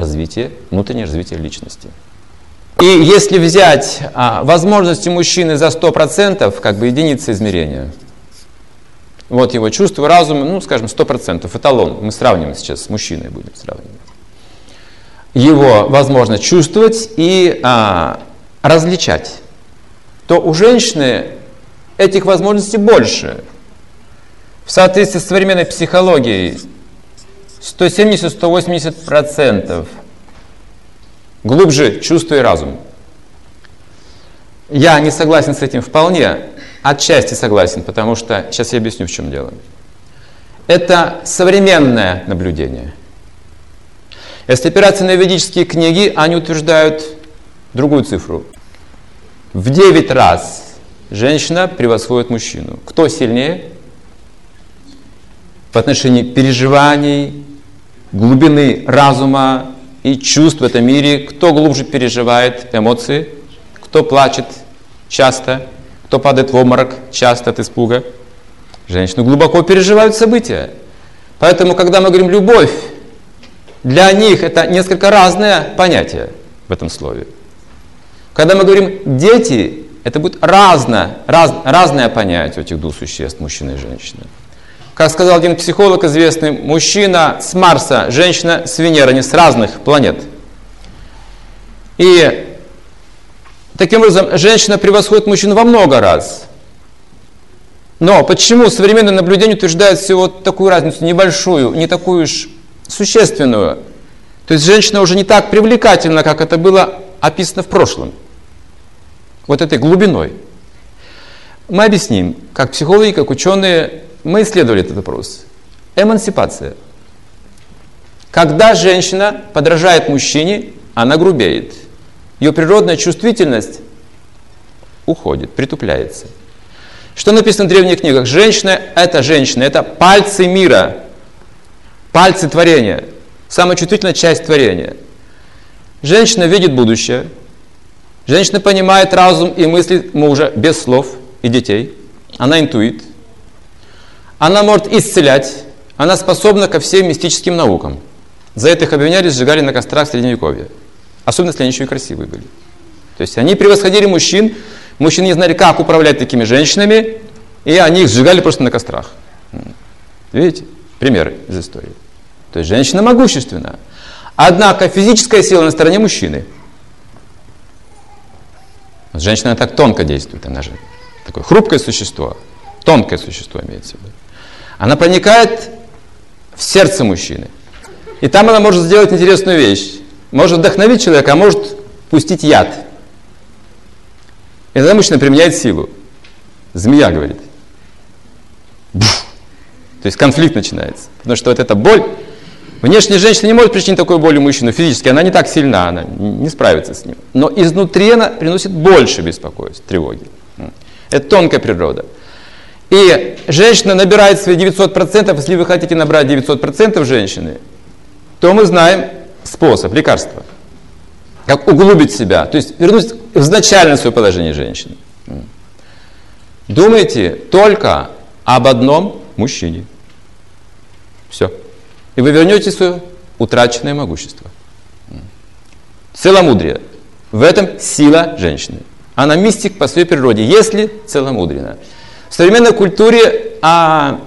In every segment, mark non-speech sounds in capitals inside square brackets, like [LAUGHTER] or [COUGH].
развитие, внутреннее развитие личности. И если взять а, возможности мужчины за 100%, как бы единица измерения, вот его чувство, разум, ну, скажем, 100%, эталон, мы сравним сейчас с мужчиной, будем сравнивать. Его возможность чувствовать и а, различать, то у женщины этих возможностей больше. В соответствии с современной психологией 170-180% глубже чувство и разум. Я не согласен с этим вполне, отчасти согласен, потому что сейчас я объясню, в чем дело. Это современное наблюдение. Если опираться на ведические книги, они утверждают другую цифру. В 9 раз женщина превосходит мужчину. Кто сильнее? В отношении переживаний, глубины разума и чувств в этом мире, кто глубже переживает эмоции, кто плачет часто, кто падает в обморок часто от испуга. Женщины глубоко переживают события. Поэтому, когда мы говорим «любовь», для них это несколько разное понятие в этом слове. Когда мы говорим «дети», это будет разное, раз, разное понятие у этих двух существ, мужчины и женщины. Как сказал один психолог известный, мужчина с Марса, женщина с Венеры, они с разных планет. И таким образом женщина превосходит мужчину во много раз. Но почему современное наблюдение утверждает всего такую разницу, небольшую, не такую уж существенную? То есть женщина уже не так привлекательна, как это было описано в прошлом. Вот этой глубиной. Мы объясним, как психологи, как ученые, мы исследовали этот вопрос. Эмансипация. Когда женщина подражает мужчине, она грубеет. Ее природная чувствительность уходит, притупляется. Что написано в древних книгах? Женщина – это женщина, это пальцы мира, пальцы творения, самая чувствительная часть творения. Женщина видит будущее, женщина понимает разум и мысли мужа без слов и детей, она интуит – она может исцелять, она способна ко всем мистическим наукам. За это их обвиняли, сжигали на кострах в Средневековье. Особенно, если они еще и красивые были. То есть они превосходили мужчин, мужчины не знали, как управлять такими женщинами, и они их сжигали просто на кострах. Видите? Примеры из истории. То есть женщина могущественна. Однако физическая сила на стороне мужчины. Женщина так тонко действует, она же такое хрупкое существо, тонкое существо имеется в виду. Она проникает в сердце мужчины. И там она может сделать интересную вещь. Может вдохновить человека, а может пустить яд. И тогда мужчина применяет силу. Змея говорит. Буф. То есть конфликт начинается. Потому что вот эта боль, внешняя женщина не может причинить такую боль у мужчины физически, она не так сильна, она не справится с ним. Но изнутри она приносит больше беспокойств, тревоги. Это тонкая природа. И женщина набирает свои 900%, если вы хотите набрать 900% женщины, то мы знаем способ, лекарство. Как углубить себя, то есть вернуть в изначальное свое положение женщины. Думайте только об одном мужчине. Все. И вы вернете свое утраченное могущество. Целомудрие. В этом сила женщины. Она мистик по своей природе, если целомудрена. В современной культуре а,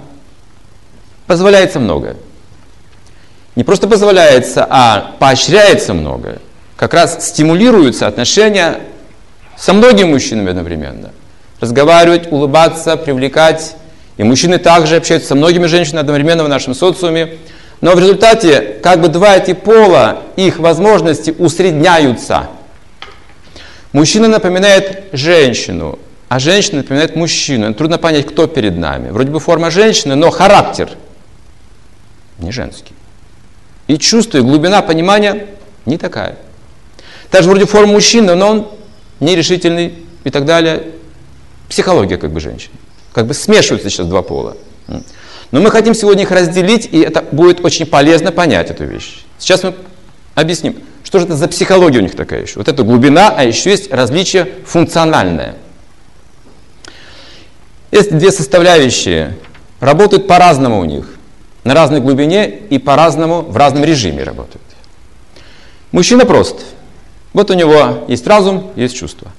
позволяется многое. Не просто позволяется, а поощряется многое. Как раз стимулируются отношения со многими мужчинами одновременно. Разговаривать, улыбаться, привлекать. И мужчины также общаются со многими женщинами одновременно в нашем социуме. Но в результате как бы два эти пола, их возможности усредняются. Мужчина напоминает женщину, а женщина напоминает мужчину. Трудно понять, кто перед нами. Вроде бы форма женщины, но характер не женский. И чувство, и глубина понимания не такая. Также вроде форма мужчины, но он нерешительный и так далее. Психология как бы женщины. Как бы смешиваются сейчас два пола. Но мы хотим сегодня их разделить, и это будет очень полезно понять эту вещь. Сейчас мы объясним, что же это за психология у них такая еще. Вот эта глубина, а еще есть различие функциональное. Есть две составляющие, работают по-разному у них, на разной глубине и по-разному в разном режиме работают. Мужчина прост. Вот у него есть разум, есть чувство.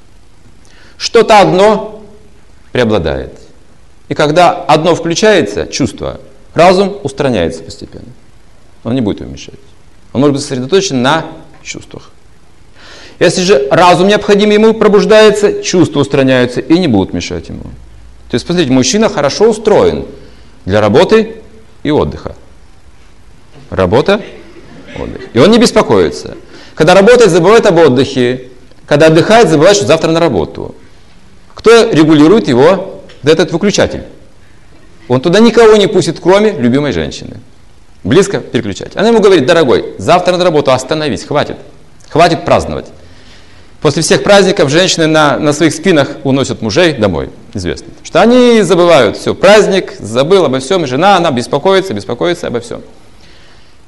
Что-то одно преобладает. И когда одно включается, чувство, разум устраняется постепенно. Он не будет его мешать. Он может быть сосредоточен на чувствах. Если же разум необходим ему пробуждается, чувства устраняются и не будут мешать ему. То есть, посмотрите, мужчина хорошо устроен для работы и отдыха. Работа, отдых. И он не беспокоится. Когда работает, забывает об отдыхе. Когда отдыхает, забывает, что завтра на работу. Кто регулирует его, да этот выключатель. Он туда никого не пустит, кроме любимой женщины. Близко переключать. Она ему говорит, дорогой, завтра на работу остановись, хватит. Хватит праздновать. После всех праздников женщины на, на своих спинах уносят мужей домой, известно. Что они забывают, все, праздник, забыл обо всем, жена, она беспокоится, беспокоится обо всем.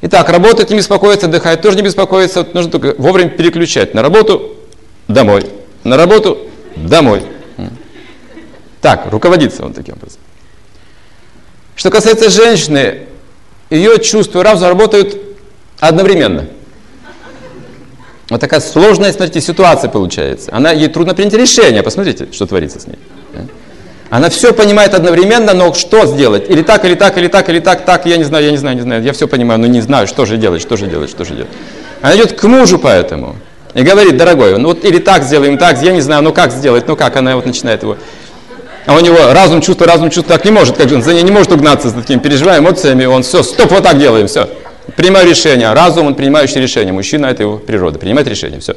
Итак, работать не беспокоится, отдыхает тоже не беспокоится, вот нужно только вовремя переключать на работу, домой, на работу, домой. Так, руководится он таким образом. Что касается женщины, ее чувства и разум работают одновременно. Вот такая сложная, смотрите, ситуация получается. Она, ей трудно принять решение. Посмотрите, что творится с ней. Она все понимает одновременно, но что сделать? Или так, или так, или так, или так, так, я не знаю, я не знаю, не знаю. Я все понимаю, но не знаю, что же делать, что же делать, что же делать. Она идет к мужу поэтому и говорит, дорогой, ну вот или так сделаем, так, я не знаю, ну как сделать, ну как, она вот начинает его. А у него разум, чувство, разум, чувство так не может, как же он за ней не может угнаться с такими переживаемыми эмоциями, он все, стоп, вот так делаем, все. Принимаю решение. Разум, он принимающий решение. Мужчина – это его природа, принимает решение, все.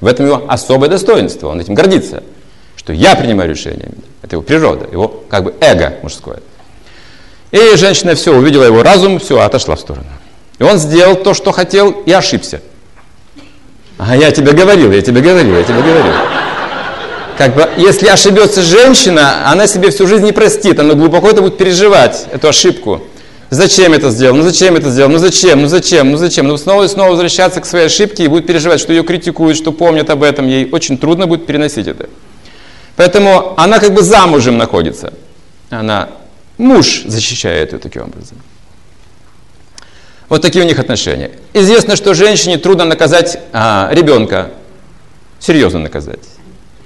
В этом его особое достоинство, он этим гордится, что я принимаю решение. Это его природа, его как бы эго мужское. И женщина все, увидела его разум, все, отошла в сторону. И он сделал то, что хотел, и ошибся. А я тебе говорил, я тебе говорил, я тебе говорил. Как бы, если ошибется женщина, она себе всю жизнь не простит, она глубоко это будет переживать, эту ошибку. Зачем это сделал? Ну зачем это сделал? Ну зачем? Ну зачем? Ну зачем? Ну снова и снова возвращаться к своей ошибке и будет переживать, что ее критикуют, что помнят об этом. Ей очень трудно будет переносить это. Поэтому она как бы замужем находится. Она, муж защищает ее таким образом. Вот такие у них отношения. Известно, что женщине трудно наказать а, ребенка, серьезно наказать.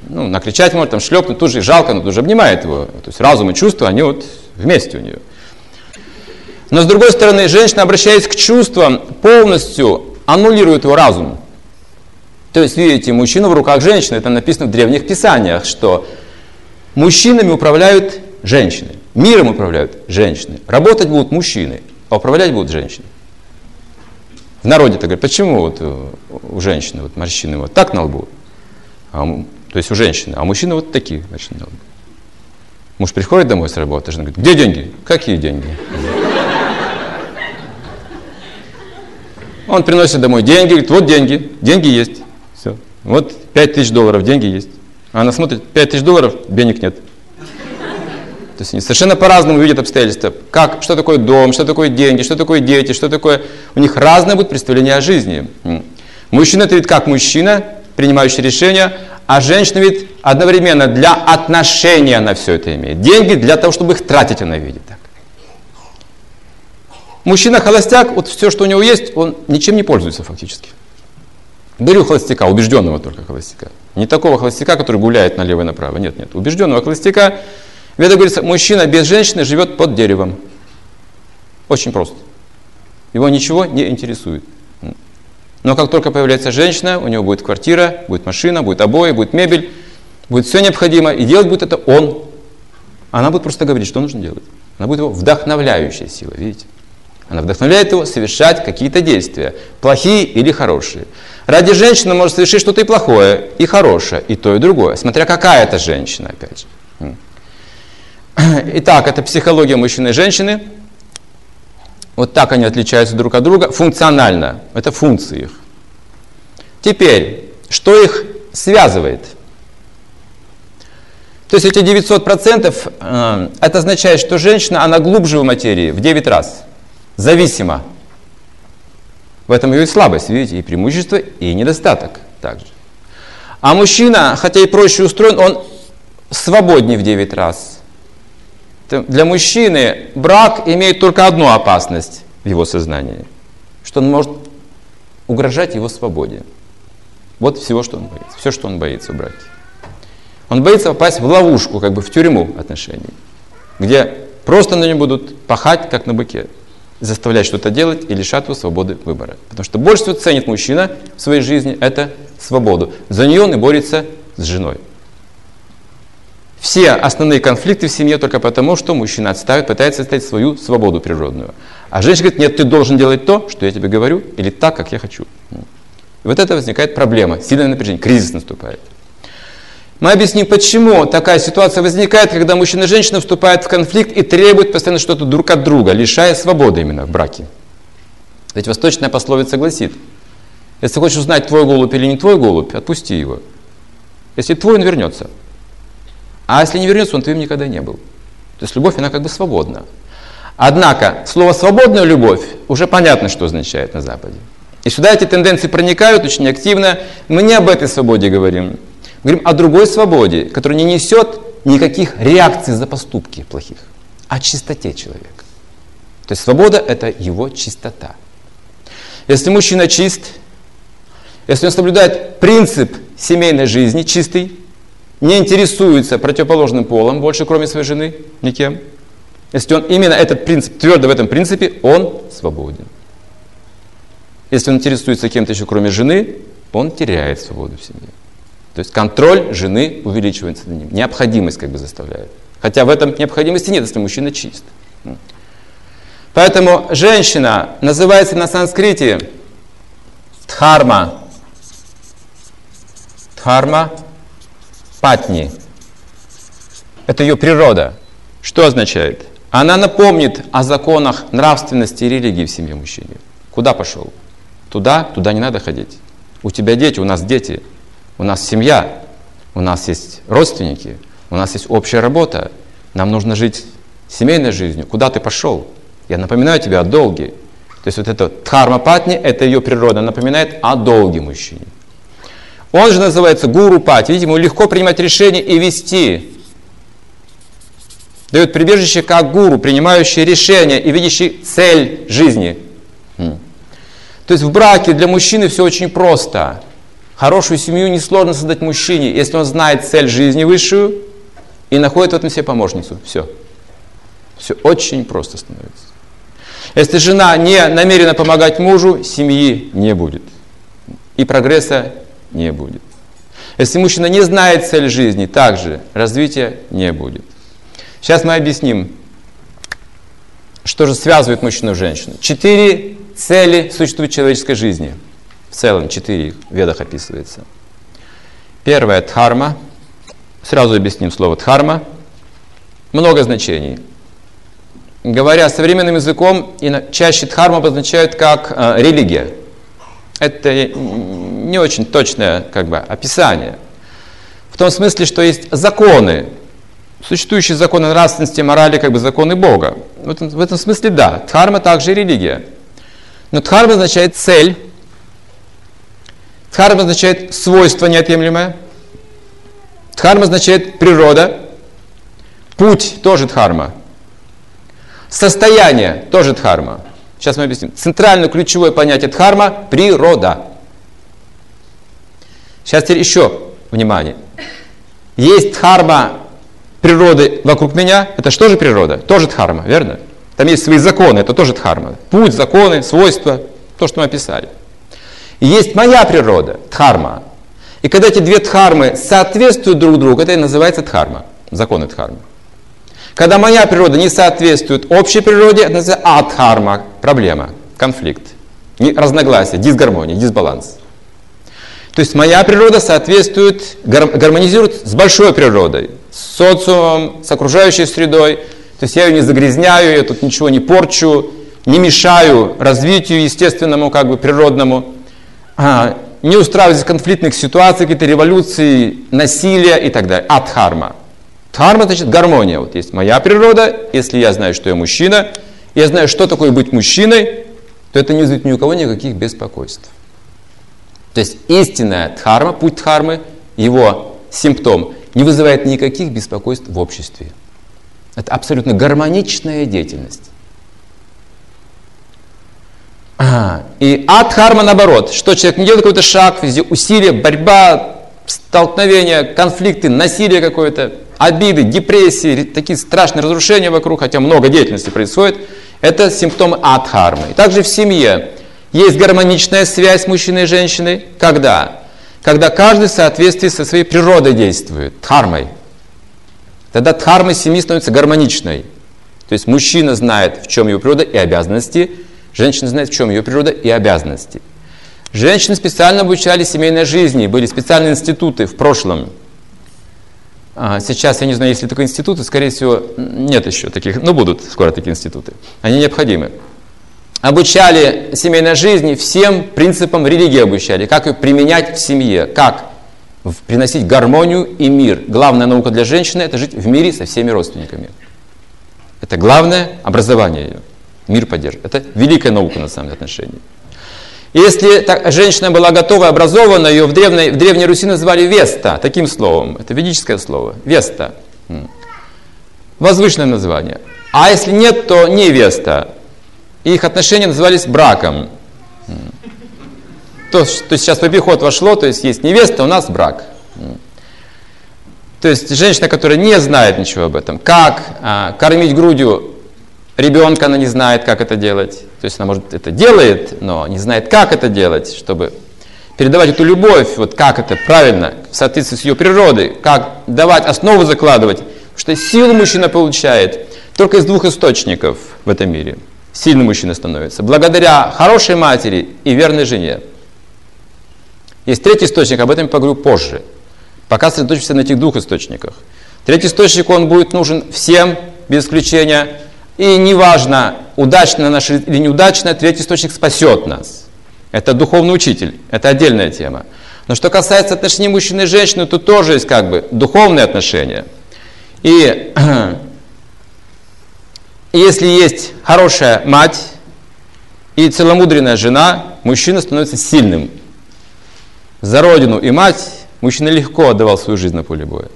Ну, накричать может, там шлепнуть, тут же жалко, но тут же обнимает его. То есть разум и чувства, они вот вместе у нее. Но с другой стороны, женщина, обращаясь к чувствам, полностью аннулирует его разум. То есть, видите, мужчина в руках женщины, это написано в древних писаниях, что мужчинами управляют женщины, миром управляют женщины, работать будут мужчины, а управлять будут женщины. В народе так говорят, почему вот у женщины вот морщины вот так на лбу, а, то есть у женщины, а мужчины вот такие морщины на лбу. Муж приходит домой с работы, жена говорит, где деньги? Какие деньги? Он приносит домой деньги, говорит, вот деньги, деньги есть. Вот 5 тысяч долларов, деньги есть. А она смотрит, 5 тысяч долларов, денег нет. То есть они совершенно по-разному видят обстоятельства. Как, что такое дом, что такое деньги, что такое дети, что такое... У них разное будет представление о жизни. Мужчина это видит как мужчина, принимающий решения, а женщина видит одновременно для отношения она все это имеет. Деньги для того, чтобы их тратить она видит. Мужчина холостяк, вот все, что у него есть, он ничем не пользуется фактически. Беру холостяка, убежденного только холостяка. Не такого холостяка, который гуляет налево и направо. Нет, нет. Убежденного холостяка. Веда говорится, мужчина без женщины живет под деревом. Очень просто. Его ничего не интересует. Но как только появляется женщина, у него будет квартира, будет машина, будет обои, будет мебель, будет все необходимо, и делать будет это он. Она будет просто говорить, что нужно делать. Она будет его вдохновляющая сила, видите? Она вдохновляет его совершать какие-то действия, плохие или хорошие. Ради женщины может совершить что-то и плохое, и хорошее, и то, и другое, смотря какая это женщина, опять же. [CLEARS THROAT] Итак, это психология мужчины и женщины. Вот так они отличаются друг от друга функционально. Это функции их. Теперь, что их связывает? То есть эти 900% э, это означает, что женщина, она глубже в материи в 9 раз. Зависима в этом ее и слабость, видите, и преимущество, и недостаток также. А мужчина, хотя и проще устроен, он свободнее в 9 раз. Для мужчины брак имеет только одну опасность в его сознании, что он может угрожать его свободе. Вот всего, что он боится. Все, что он боится в браке. Он боится попасть в ловушку, как бы в тюрьму отношений, где просто на нем будут пахать, как на быке, заставлять что-то делать и лишать его свободы выбора. Потому что больше всего ценит мужчина в своей жизни – это свободу. За нее он и борется с женой. Все основные конфликты в семье только потому, что мужчина отставит, пытается отстоять свою свободу природную. А женщина говорит, нет, ты должен делать то, что я тебе говорю, или так, как я хочу. И вот это возникает проблема, сильное напряжение, кризис наступает. Мы объясним, почему такая ситуация возникает, когда мужчина и женщина вступают в конфликт и требуют постоянно что-то друг от друга, лишая свободы именно в браке. Ведь восточная пословица гласит, если хочешь узнать, твой голубь или не твой голубь, отпусти его. Если твой, он вернется. А если не вернется, он твоим никогда не был. То есть любовь, она как бы свободна. Однако слово «свободная любовь» уже понятно, что означает на Западе. И сюда эти тенденции проникают очень активно. Мы не об этой свободе говорим. Мы говорим о другой свободе, которая не несет никаких реакций за поступки плохих, о чистоте человека. То есть свобода – это его чистота. Если мужчина чист, если он соблюдает принцип семейной жизни чистый, не интересуется противоположным полом больше, кроме своей жены, никем. Если он именно этот принцип, твердо в этом принципе, он свободен. Если он интересуется кем-то еще, кроме жены, он теряет свободу в семье. То есть контроль жены увеличивается над ним. Необходимость как бы заставляет. Хотя в этом необходимости нет, если мужчина чист. Поэтому женщина называется на санскрите дхарма. Дхарма патни. Это ее природа. Что означает? Она напомнит о законах нравственности и религии в семье мужчине. Куда пошел? Туда, туда не надо ходить. У тебя дети, у нас дети, у нас семья, у нас есть родственники, у нас есть общая работа. Нам нужно жить семейной жизнью. Куда ты пошел? Я напоминаю тебе о долге. То есть вот это дхарма патни, это ее природа, напоминает о долге мужчине. Он же называется гуру пати. Видите, ему легко принимать решения и вести. Дает прибежище как гуру, принимающий решения и видящий цель жизни. То есть в браке для мужчины все очень просто. Хорошую семью несложно создать мужчине, если он знает цель жизни высшую и находит в этом себе помощницу. Все. Все очень просто становится. Если жена не намерена помогать мужу, семьи не будет. И прогресса не будет. Если мужчина не знает цель жизни, также развития не будет. Сейчас мы объясним, что же связывает мужчину и женщину. Четыре цели существуют в человеческой жизни. В целом, четыре ведах описывается. Первое – дхарма. Сразу объясним слово дхарма. Много значений. Говоря современным языком, чаще дхарма обозначают как э, религия. Это не очень точное как бы, описание. В том смысле, что есть законы, существующие законы нравственности, морали, как бы законы Бога. В этом, в этом смысле да, дхарма также религия. Но дхарма означает цель, дхарма означает свойство неотъемлемое, дхарма означает природа, путь тоже дхарма, состояние тоже дхарма. Сейчас мы объясним. Центральное ключевое понятие дхарма – природа. Сейчас теперь еще внимание. Есть дхарма природы вокруг меня. Это что же природа? Тоже дхарма, верно? Там есть свои законы, это тоже дхарма. Путь, законы, свойства, то, что мы описали. И есть моя природа, дхарма. И когда эти две дхармы соответствуют друг другу, это и называется дхарма, законы дхармы. Когда моя природа не соответствует общей природе, это называется адхарма, проблема, конфликт, разногласие, дисгармония, дисбаланс. То есть моя природа соответствует, гармонизирует с большой природой, с социумом, с окружающей средой. То есть я ее не загрязняю, я тут ничего не порчу, не мешаю развитию естественному, как бы природному, не устраиваю здесь конфликтных ситуаций, какие-то революции, насилия и так далее. Адхарма. Дхарма значит гармония. Вот есть моя природа, если я знаю, что я мужчина, я знаю, что такое быть мужчиной, то это не вызовет ни у кого никаких беспокойств. То есть истинная дхарма, путь дхармы, его симптом, не вызывает никаких беспокойств в обществе. Это абсолютно гармоничная деятельность. И адхарма наоборот, что человек не делает какой-то шаг, везде усилия, борьба, столкновения, конфликты, насилие какое-то, обиды, депрессии, такие страшные разрушения вокруг, хотя много деятельности происходит, это симптомы адхармы. И также в семье есть гармоничная связь мужчины и женщины. Когда? Когда каждый в соответствии со своей природой действует, дхармой. Тогда дхарма семьи становится гармоничной. То есть мужчина знает, в чем его природа и обязанности, женщина знает, в чем ее природа и обязанности. Женщины специально обучали семейной жизни, были специальные институты в прошлом. А сейчас я не знаю, есть ли такие институты, скорее всего, нет еще таких, но будут скоро такие институты. Они необходимы. Обучали семейной жизни всем принципам религии обучали, как ее применять в семье, как приносить гармонию и мир. Главная наука для женщины – это жить в мире со всеми родственниками. Это главное образование ее. Мир поддерживать. Это великая наука на самом отношении. Если так, женщина была готова, образована, ее в древней, в древней Руси называли Веста, таким словом. Это ведическое слово. Веста. Возвышенное название. А если нет, то невеста. И их отношения назывались браком. То, что сейчас в обиход вошло, то есть есть невеста, у нас брак. То есть женщина, которая не знает ничего об этом, как а, кормить грудью ребенка, она не знает, как это делать. То есть она, может, это делает, но не знает, как это делать, чтобы передавать эту любовь, вот как это правильно, в соответствии с ее природой, как давать основу закладывать, что силу мужчина получает только из двух источников в этом мире. Сильный мужчина становится благодаря хорошей матери и верной жене. Есть третий источник, об этом я поговорю позже. Пока сосредоточимся на этих двух источниках. Третий источник, он будет нужен всем, без исключения. И неважно, удачно наш или неудачно, третий источник спасет нас. Это духовный учитель, это отдельная тема. Но что касается отношений мужчины и женщины, то тоже есть как бы духовные отношения. И [CLEARS THROAT] если есть хорошая мать и целомудренная жена, мужчина становится сильным. За родину и мать мужчина легко отдавал свою жизнь на поле боя.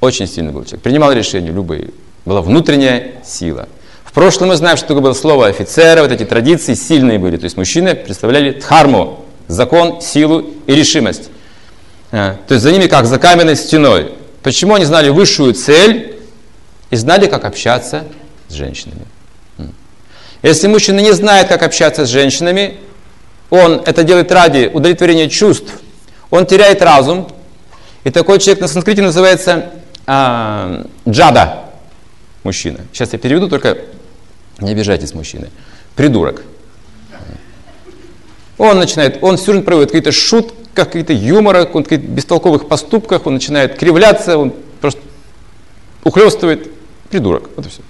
Очень сильный был человек. Принимал решения любые была внутренняя сила. В прошлом мы знаем, что такое было слово офицера, вот эти традиции сильные были. То есть мужчины представляли дхарму, закон, силу и решимость. А, то есть за ними как за каменной стеной. Почему они знали высшую цель и знали, как общаться с женщинами. Если мужчина не знает, как общаться с женщинами, он это делает ради удовлетворения чувств, он теряет разум. И такой человек на санскрите называется а, джада мужчина. Сейчас я переведу, только не обижайтесь, мужчины. Придурок. Он начинает, он все время проводит какие-то шутки, какие-то юмора, каких-то бестолковых поступках, он начинает кривляться, он просто ухлестывает. Придурок. Вот и все.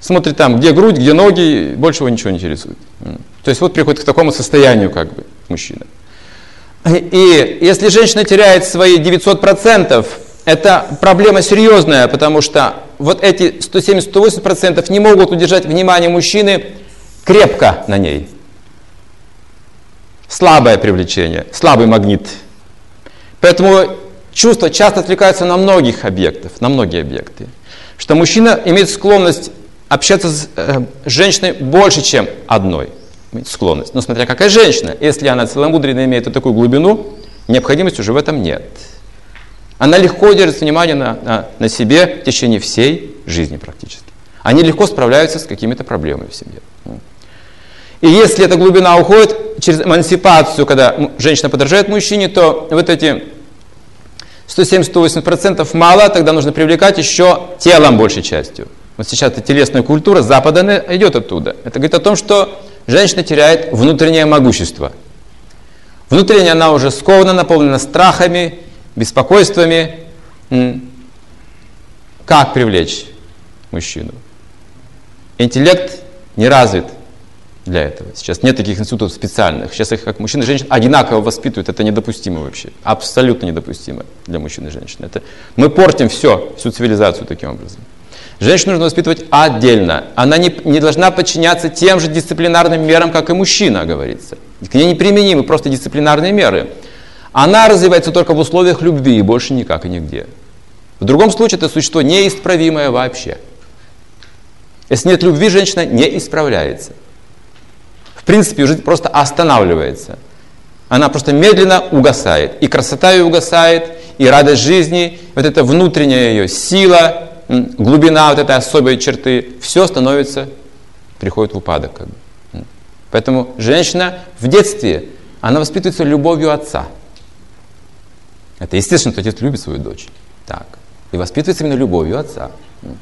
Смотрит там, где грудь, где ноги, больше его ничего не интересует. То есть вот приходит к такому состоянию, как бы, мужчина. И если женщина теряет свои 900%, это проблема серьезная, потому что вот эти 170-180% не могут удержать внимание мужчины крепко на ней. Слабое привлечение, слабый магнит. Поэтому чувства часто отвлекаются на многих объектов, на многие объекты. Что мужчина имеет склонность общаться с э, женщиной больше, чем одной. Склонность. Но смотря какая женщина. Если она целомудренно имеет такую глубину, необходимости уже в этом нет. Она легко держит внимание на, на, на себе в течение всей жизни практически. Они легко справляются с какими-то проблемами в семье. И если эта глубина уходит через эмансипацию, когда женщина подражает мужчине, то вот эти 170-180% мало, тогда нужно привлекать еще телом большей частью. Вот сейчас эта телесная культура Запада идет оттуда. Это говорит о том, что женщина теряет внутреннее могущество. Внутренне она уже скована, наполнена страхами, беспокойствами. Как привлечь мужчину? Интеллект не развит для этого. Сейчас нет таких институтов специальных. Сейчас их как мужчин и женщин одинаково воспитывают. Это недопустимо вообще. Абсолютно недопустимо для мужчин и женщин. Это... Мы портим все, всю цивилизацию таким образом. Женщину нужно воспитывать отдельно. Она не, не должна подчиняться тем же дисциплинарным мерам, как и мужчина, говорится. К ней неприменимы просто дисциплинарные меры. Она развивается только в условиях любви и больше никак и нигде. В другом случае это существо неисправимое вообще. Если нет любви, женщина не исправляется. принципе жизнь просто останавливается. Она просто медленно угасает. И красота ее угасает, и радость жизни, вот эта внутренняя ее сила, глубина вот этой особой черты, все становится, приходит в упадок. Поэтому женщина в детстве, она воспитывается любовью отца. Это естественно, что отец любит свою дочь. Так. И воспитывается именно любовью отца.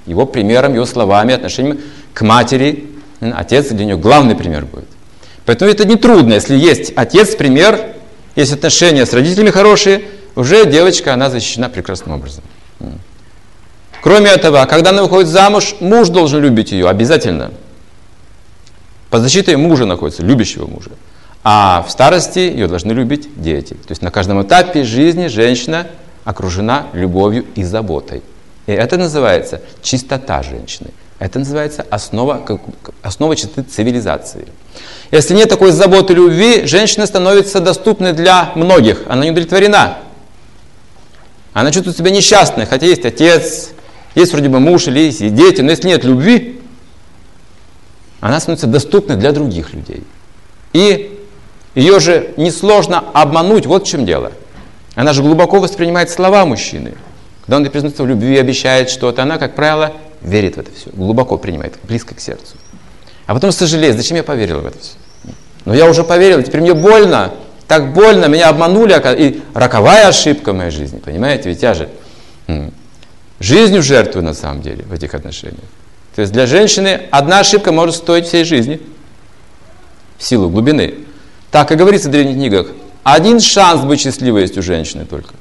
Его примером, его словами, отношением к матери. Отец для нее главный пример будет. Поэтому это не трудно, если есть отец, пример, есть отношения с родителями хорошие, уже девочка, она защищена прекрасным образом. Кроме этого, когда она выходит замуж, муж должен любить ее обязательно. Под защитой мужа находится, любящего мужа. А в старости ее должны любить дети. То есть на каждом этапе жизни женщина окружена любовью и заботой. И это называется чистота женщины. Это называется основа, основа чистоты цивилизации. Если нет такой заботы и любви, женщина становится доступной для многих. Она не удовлетворена. Она чувствует себя несчастной, хотя есть отец, есть вроде бы муж или есть дети, но если нет любви, она становится доступной для других людей. И ее же несложно обмануть, вот в чем дело. Она же глубоко воспринимает слова мужчины. Когда он ей признается в любви, обещает что-то, она, как правило, верит в это все, глубоко принимает, близко к сердцу. А потом сожалеет, зачем я поверил в это все. Но я уже поверил, теперь мне больно, так больно, меня обманули, и роковая ошибка в моей жизни, понимаете, ведь я же жизнью жертвую на самом деле в этих отношениях. То есть для женщины одна ошибка может стоить всей жизни в силу глубины. Так и говорится в древних книгах, один шанс быть счастливой есть у женщины только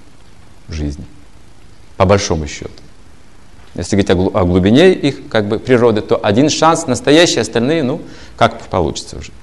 в жизни, по большому счету. Если говорить о глубине их как бы природы, то один шанс настоящий, остальные, ну, как получится уже.